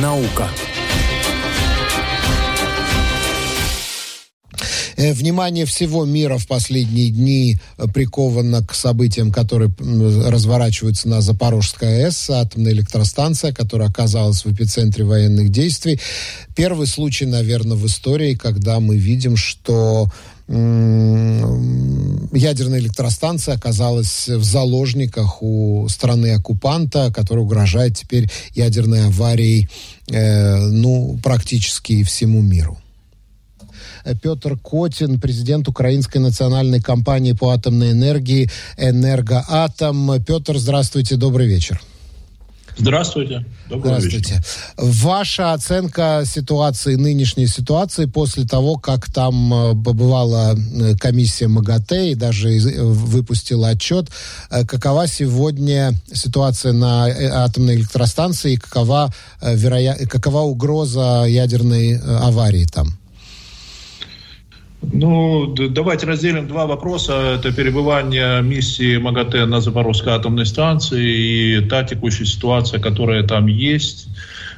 Наука. Э, внимание всего мира в последние дни э, приковано к событиям, которые разворачиваются на Запорожской АЭС, атомная электростанция, которая оказалась в эпицентре военных действий. Первый случай, наверное, в истории, когда мы видим, что ядерная электростанция оказалась в заложниках у страны-оккупанта, которая угрожает теперь ядерной аварией э, ну, практически всему миру. Петр Котин, президент Украинской национальной компании по атомной энергии «Энергоатом». Петр, здравствуйте, добрый вечер. Здравствуйте. Здравствуйте. Вечер. Ваша оценка ситуации, нынешней ситуации после того, как там э, побывала э, комиссия МАГАТЭ и даже э, выпустила отчет, какова сегодня ситуация на атомной электростанции и какова, вероя... какова угроза ядерной аварии там? Ну, давайте разделим два вопроса. Это перебывание миссии МАГАТЭ на Запорожской атомной станции и та текущая ситуация, которая там есть.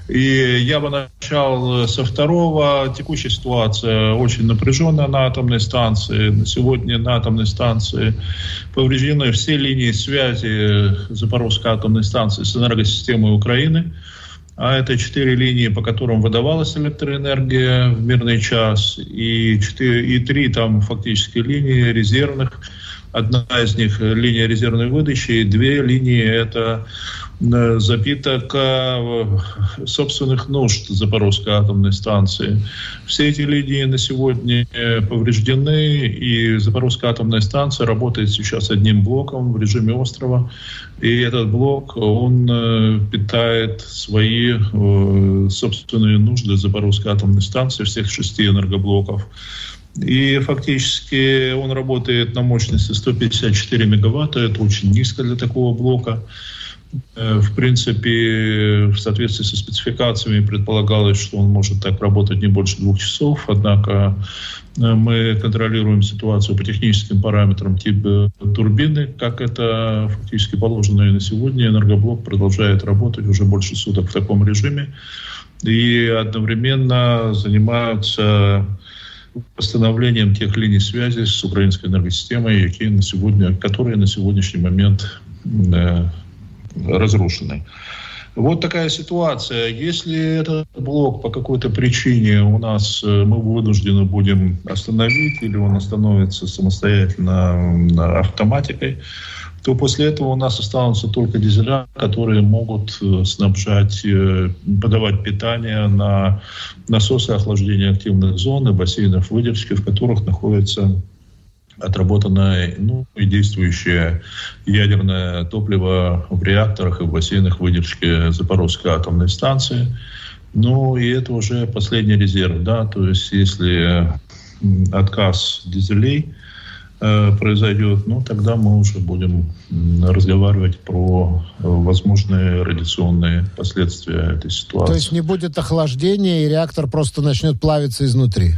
И я бы начал со второго. Текущая ситуация очень напряженная на атомной станции. На сегодня на атомной станции повреждены все линии связи Запорожской атомной станции с энергосистемой Украины а это четыре линии, по которым выдавалась электроэнергия в мирный час, и, четыре, и три там фактически линии резервных. Одна из них линия резервной выдачи, и две линии это Э, запиток э, собственных нужд Запорожской атомной станции. Все эти линии на сегодня э, повреждены, и Запорожская атомная станция работает сейчас одним блоком в режиме острова. И этот блок, он питает свои собственные нужды Запорожской атомной станции, всех шести энергоблоков. И фактически он работает на мощности 154 мегаватта. Это очень низко для такого блока. Э, в принципе, в соответствии со спецификациями предполагалось, что он может так работать не больше двух часов, однако э, мы контролируем ситуацию по техническим параметрам типа турбины, как это фактически положено и на сегодня. Энергоблок продолжает работать уже больше суток в таком режиме и одновременно занимаются восстановлением тех линий связи с украинской энергосистемой, которые на, сегодня, которые на сегодняшний момент э, разрушенной. Вот такая ситуация. Если этот блок по какой-то причине у нас э, мы вынуждены будем остановить или он остановится самостоятельно автоматикой, то после этого у нас останутся только дизеля, которые могут э, снабжать, э, подавать питание на насосы охлаждения активных зон и бассейнов выдержки, в которых находится отработанное ну, и действующее ядерное топливо в реакторах и в бассейнах выдержки Запорожской атомной станции. Ну и это уже последний резерв, да, то есть если отказ дизелей произойдет, ну тогда мы уже будем разговаривать про возможные радиационные последствия этой ситуации. То есть не будет охлаждения и реактор просто начнет плавиться изнутри?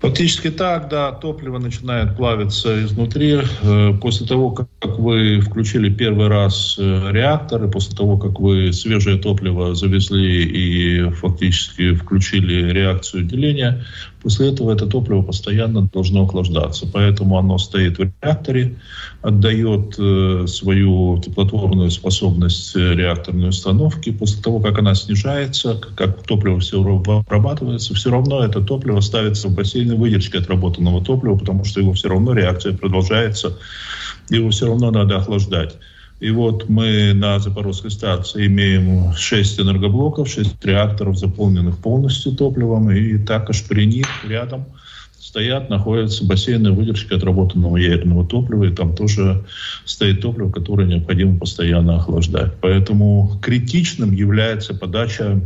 Фактически так, да, топливо начинает плавиться изнутри. Э, после того, как вы включили первый раз э, реактор, и после того, как вы свежее топливо завезли и фактически включили реакцию деления, После этого это топливо постоянно должно охлаждаться. Поэтому оно стоит в реакторе, отдает э, свою теплотворную способность реакторной установки. После того, как она снижается, как топливо все обрабатывается, все равно это топливо ставится в бассейны выдержки отработанного топлива, потому что его все равно реакция продолжается, его все равно надо охлаждать. И вот мы на Запорожской станции имеем 6 энергоблоков, 6 реакторов, заполненных полностью топливом, и також при них рядом стоят, находятся бассейны выдержки отработанного ядерного топлива, и там тоже стоит топливо, которое необходимо постоянно охлаждать. Поэтому критичным является подача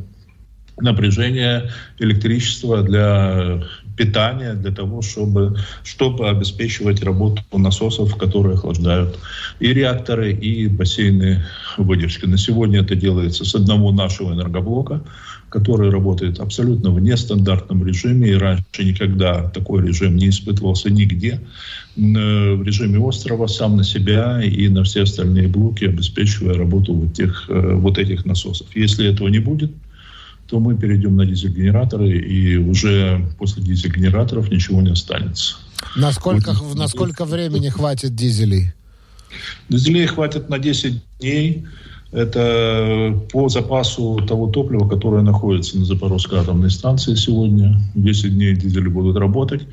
напряжения электричества для питания для того, чтобы, чтобы обеспечивать работу насосов, которые охлаждают и реакторы, и бассейны выдержки. На сегодня это делается с одного нашего энергоблока, который работает абсолютно в нестандартном режиме, и раньше никогда такой режим не испытывался нигде. В режиме острова сам на себя и на все остальные блоки, обеспечивая работу вот, тех, э, вот этих насосов. Если этого не будет, то мы перейдем на дизель-генераторы, и уже после дизель-генераторов ничего не останется. Насколько, вот, насколько времени хватит дизелей? Дизелей хватит на 10 дней. Это по запасу того топлива, которое находится на Запорожской атомной станции сегодня. 10 дней дизели будут работать.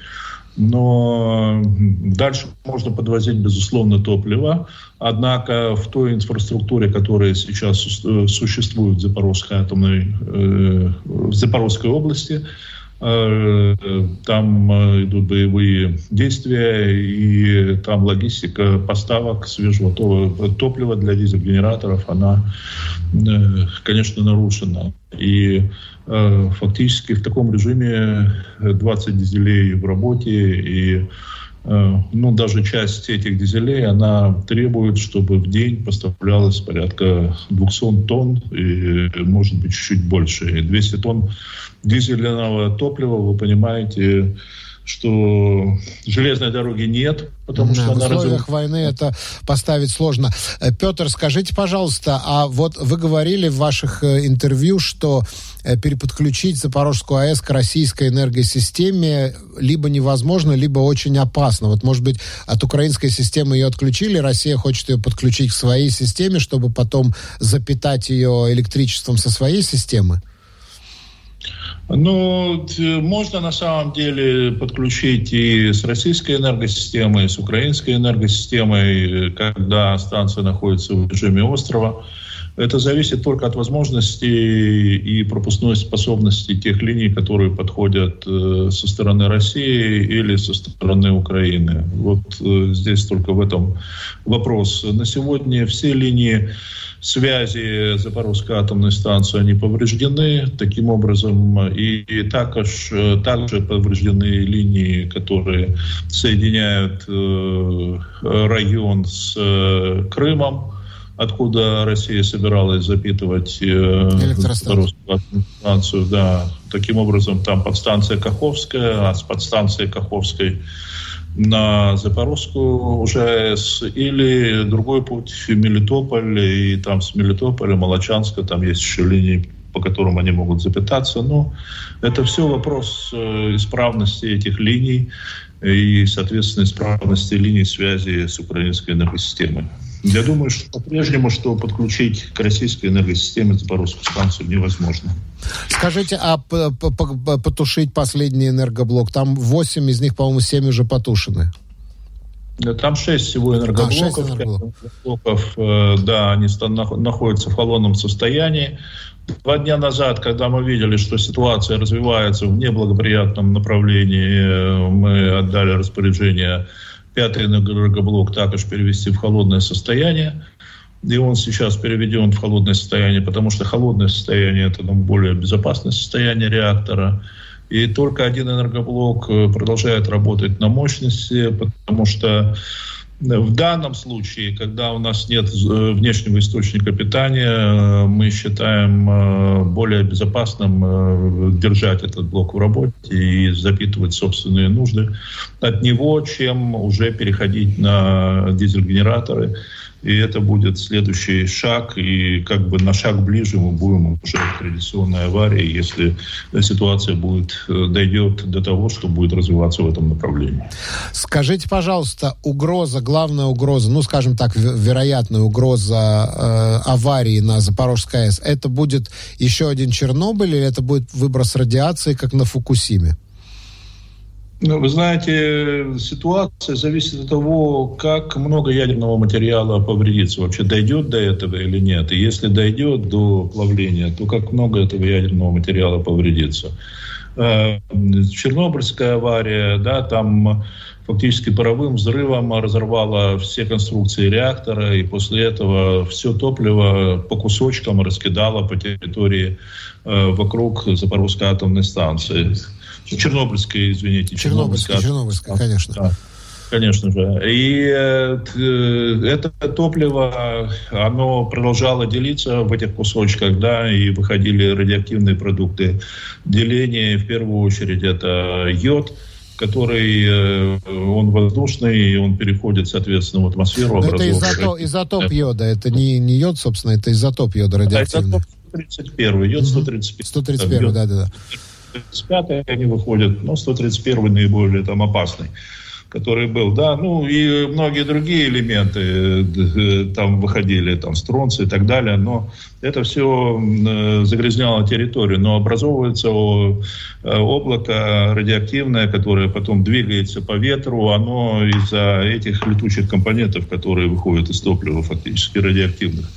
Но дальше можно подвозить, безусловно, топливо. Однако в той инфраструктуре, которая сейчас существует в Запорожской атомной, э, в Запорожской области, там э, идут боевые действия, и там логистика поставок свежего топлива для дизель-генераторов, она, э, конечно, нарушена. И фактически в таком режиме 20 дизелей в работе, и ну, даже часть этих дизелей, она требует, чтобы в день поставлялось порядка 200 тонн, и, может быть, чуть-чуть больше. И 200 тонн дизельного топлива, вы понимаете, что железной дороги нет, потому да, что в условиях развив... войны это поставить сложно. Э, Петр, скажите, пожалуйста, а вот вы говорили в ваших э, интервью, что э, переподключить Запорожскую АЭС к российской энергосистеме либо невозможно, либо очень опасно. Вот, может быть, от украинской системы ее отключили, Россия хочет ее подключить к своей системе, чтобы потом запитать ее электричеством со своей системы? Ну, можно на самом деле подключить и с российской энергосистемой, и с украинской энергосистемой, когда станция находится в режиме острова. Это зависит только от возможностей и пропускной способности тех линий, которые подходят э, со стороны России или со стороны Украины. Вот э, здесь только в этом вопрос. На сегодня все линии связи Запорожской атомной станции, они повреждены. Таким образом, и, и также, также повреждены линии, которые соединяют э, район с э, Крымом, откуда Россия собиралась запитывать э, Запорожскую станцию. Да. Таким образом, там подстанция Каховская, а с подстанцией Каховской на Запорожскую уже с, или другой путь Мелитополь, и там с Мелитополя, Молочанска, там есть еще линии, по которым они могут запитаться. Но это все вопрос э, исправности этих линий и, соответственно, исправности линий связи с украинской энергосистемой. Я думаю, что по-прежнему, что подключить к российской энергосистеме Запорожскую станцию невозможно. Скажите, а потушить последний энергоблок? Там 8 из них, по-моему, 7 уже потушены. Там 6 всего энергоблоков. А, 6 энергоблоков. Э, да, они находятся в холодном состоянии. Два дня назад, когда мы видели, что ситуация развивается в неблагоприятном направлении, э, мы отдали распоряжение пятый энергоблок також перевести в холодное состояние. И он сейчас переведен в холодное состояние, потому что холодное состояние – это ну, более безопасное состояние реактора. И только один энергоблок э, продолжает работать на мощности, потому что в данном случае, когда у нас нет э, внешнего источника питания, э, мы считаем э, более безопасным держать этот блок в работе и запитывать собственные нужды от него, чем уже переходить на дизель-генераторы и это будет следующий шаг, и как бы на шаг ближе мы будем уже к традиционной аварии, если ситуация будет, э, дойдет до того, что будет развиваться в этом направлении. Скажите, пожалуйста, угроза, главная угроза, ну, скажем так, вероятная угроза э, аварии на Запорожской АЭС, это будет еще один Чернобыль или это будет выброс радиации, как на Фукусиме? Ну, вы знаете, ситуация зависит от того, как много ядерного материала повредится. Вообще дойдет до этого или нет. И если дойдет до плавления, то как много этого ядерного материала повредится. Э, Чернобыльская авария, да, там фактически паровым взрывом разорвала все конструкции реактора, и после этого все топливо по кусочкам раскидало по территории э, вокруг Запорожской атомной станции. Чернобыльская, извините. Чернобыльская, Чернобыльская, конечно. Да, конечно же. И э, это топливо, оно продолжало делиться в этих кусочках, да, и выходили радиоактивные продукты деления. В первую очередь это йод, который э, он воздушный, и он переходит, соответственно, в атмосферу. Это изотоп, изотоп йода, это не, не йод, собственно, это изотоп йода радиоактивный. Это 131, йод 131. 131, да-да-да. 135 они выходят, но 131 наиболее там опасный который был, да, ну и многие другие элементы э, там выходили, там стронцы и так далее, но это все э, загрязняло территорию, но образовывается э, облако радиоактивное, которое потом двигается по ветру, оно из-за этих летучих компонентов, которые выходят из топлива фактически радиоактивных.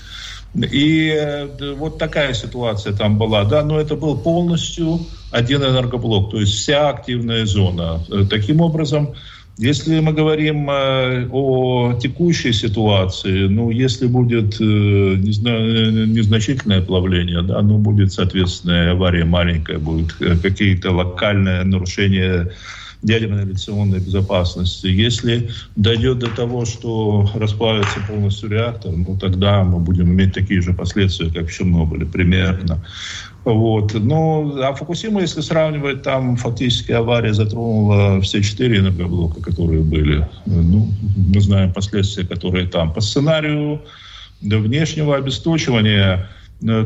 И вот такая ситуация там была, да, но это был полностью один энергоблок, то есть вся активная зона. Таким образом, если мы говорим э, о текущей ситуации, ну, если будет э, незна- незначительное плавление, да, ну, будет, соответственно, авария маленькая, будет э, какие-то локальные нарушения ядерной авиационной безопасности. Если дойдет до того, что расплавится полностью реактор, ну, тогда мы будем иметь такие же последствия, как в Чернобыле, примерно. Вот. Ну, а Фукусима, если сравнивать, там фактически авария затронула все четыре энергоблока, которые были. Ну, мы знаем последствия, которые там. По сценарию внешнего обесточивания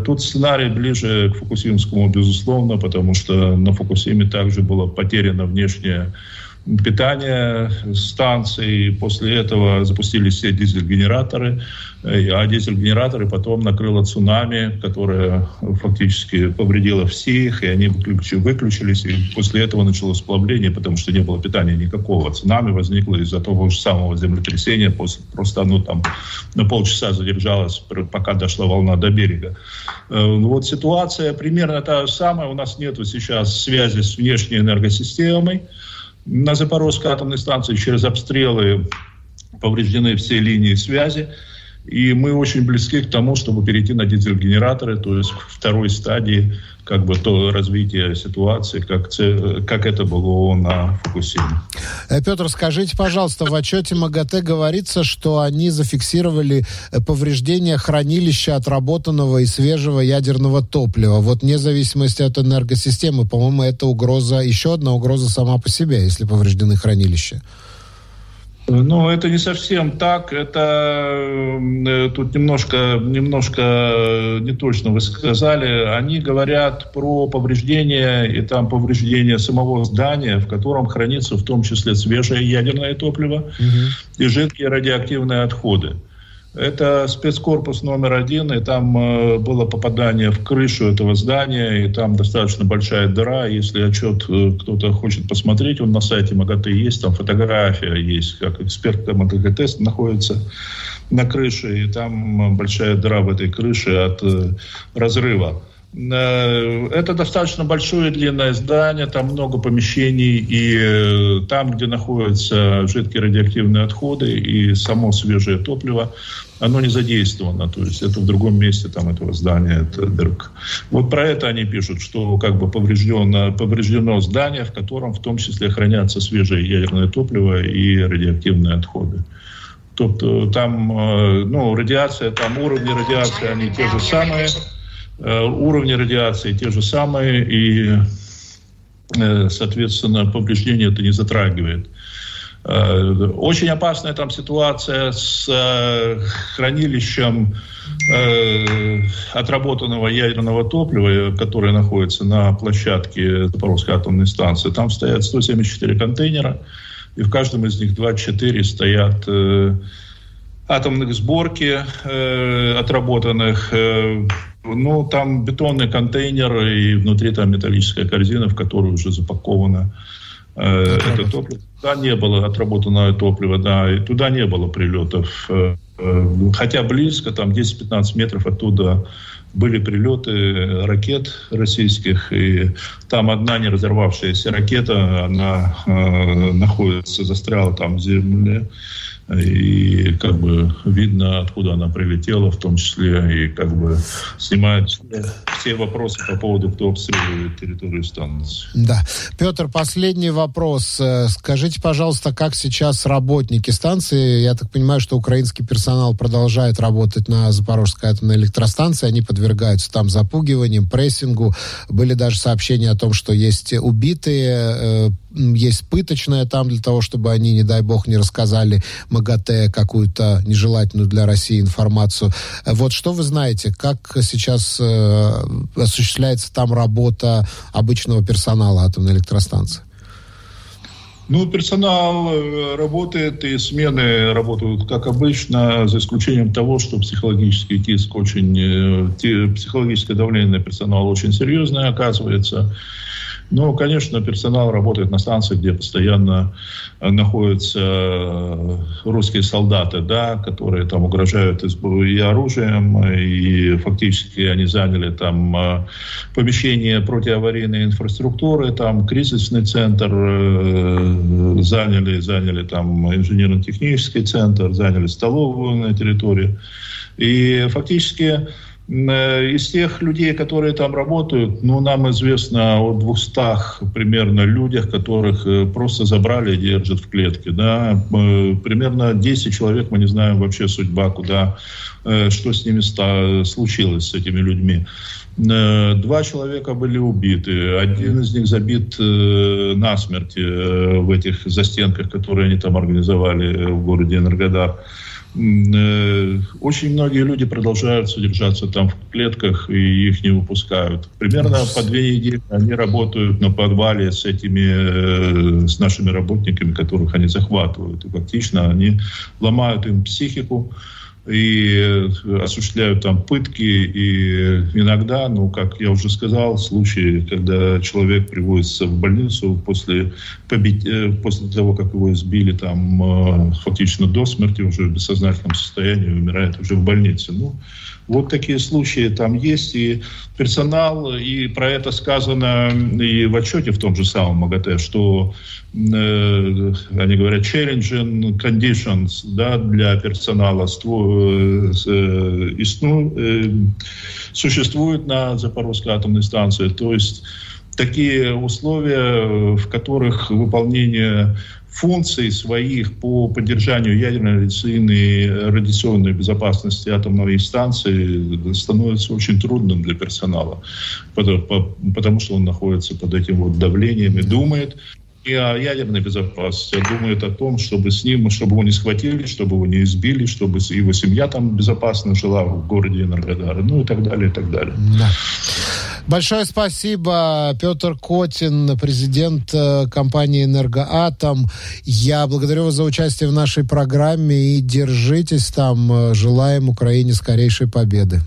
Тут сценарий ближе к Фукусимскому, безусловно, потому что на Фукусиме также было потеряно внешнее питания станции. После этого запустились все дизель-генераторы, а дизель-генераторы потом накрыло цунами, которое фактически повредило всех, и они выключились, и после этого началось сплавление, потому что не было питания никакого. Цунами возникло из-за того же самого землетрясения, после, просто оно там на полчаса задержалось, пока дошла волна до берега. Э, вот ситуация примерно та же самая. У нас нет сейчас связи с внешней энергосистемой, на Запорожской атомной станции через обстрелы повреждены все линии связи. И мы очень близки к тому, чтобы перейти на дизель-генераторы, то есть к второй стадии как бы то развитие ситуации, как, как это было на Фукусиме. Э, Петр, скажите, пожалуйста, в отчете МАГАТЭ говорится, что они зафиксировали э, повреждения хранилища отработанного и свежего ядерного топлива. Вот вне зависимости от энергосистемы, по-моему, это угроза, еще одна угроза сама по себе, если повреждены хранилища. Ну, это не совсем так. Это э, тут немножко, немножко не точно вы сказали. Они говорят про повреждение и там повреждение самого здания, в котором хранится в том числе свежее ядерное топливо угу. и жидкие радиоактивные отходы. Это спецкорпус номер один, и там э, было попадание в крышу этого здания, и там достаточно большая дыра. Если отчет э, кто-то хочет посмотреть, он на сайте МАГАТЭ есть, там фотография есть, как эксперт МАГАТЭ находится на крыше, и там большая дыра в этой крыше от э, разрыва. Э, это достаточно большое длинное здание, там много помещений, и э, там, где находятся жидкие радиоактивные отходы и само свежее топливо, оно не задействовано, то есть это в другом месте там этого здания, это дырка. Вот про это они пишут, что как бы повреждено, повреждено здание, в котором в том числе хранятся свежее ядерное топливо и радиоактивные отходы. Тобто там, э, ну, радиация, там уровни радиации, они те же самые, уровни радиации те же самые, и, э, соответственно, повреждения это не затрагивает. Э, очень опасная там ситуация с хранилищем отработанного ядерного топлива, которое находится на площадке Запорожской атомной станции. Там стоят 174 контейнера, и в каждом из них 24 стоят атомных сборки, отработанных ну, там бетонный контейнер и внутри там металлическая корзина, в которую уже запаковано э, это топливо. Туда не было отработанное топливо, да, и туда не было прилетов. Э, э, хотя близко, там 10-15 метров оттуда были прилеты ракет российских, и там одна не разорвавшаяся ракета, она э, находится, застряла там в земле и как бы видно, откуда она прилетела, в том числе и как бы снимает все вопросы по поводу, кто обстреливает территорию станции. Да. Петр, последний вопрос. Э, скажите, пожалуйста, как сейчас работники станции, я так понимаю, что украинский персонал продолжает работать на Запорожской атомной электростанции, они подвергаются там запугиваниям, прессингу. Были даже сообщения о том, что есть убитые, э, есть пыточная там для того, чтобы они, не дай бог, не рассказали МАГАТЭ какую-то нежелательную для России информацию. Вот что вы знаете, как сейчас э, осуществляется там работа обычного персонала атомной электростанции? Ну, персонал э, работает, и смены работают как обычно, за исключением того, что психологический тиск очень, э, психологическое давление на персонал очень серьезное оказывается. Ну, конечно, персонал работает на станции, где постоянно э, находятся э, русские солдаты, да, которые там угрожают и оружием, и фактически они заняли там э, помещение противоаварийной инфраструктуры, там кризисный центр заняли, заняли там инженерно-технический центр, заняли столовую на территории. И фактически из тех людей, которые там работают, ну, нам известно о 200 примерно людях, которых э, просто забрали и держат в клетке. Да? Э, примерно 10 человек, мы не знаем вообще судьба, куда, что с ними случилось, с этими людьми. Два человека были убиты. Один из них забит насмерть в этих застенках, которые они там организовали в городе Энергодар. Э, очень многие люди продолжают содержаться там в клетках, и их не выпускают. Примерно по две недели они работают на подвале с этими, э, с нашими работниками, которых они захватывают. И фактично они ломают им психику, и э, осуществляют там пытки, и иногда, ну, как я уже сказал, случаи, когда человек приводится в больницу после, побед... Э, после того, как его избили там э, фактически до смерти, уже в бессознательном состоянии, умирает уже в больнице. Ну, вот такие случаи там есть, и персонал, и про это сказано и в отчете в том же самом МАГАТЭ, что э, они говорят challenging conditions да, для персонала ству, э, э, э, существуют на Запорожской атомной станции. То есть такие условия, в которых выполнение функций своих по поддержанию ядерной радиационной, радиационной безопасности атомной станции становится очень трудным для персонала, потому, что он находится под этим вот давлением и думает и о ядерной безопасности, а думает о том, чтобы с ним, чтобы его не схватили, чтобы его не избили, чтобы его семья там безопасно жила в городе Энергодар, ну и так далее, и так далее. Да. Большое спасибо, Петр Котин, президент э, компании «Энергоатом». Я благодарю вас за участие в нашей программе и держитесь там. Желаем Украине скорейшей победы.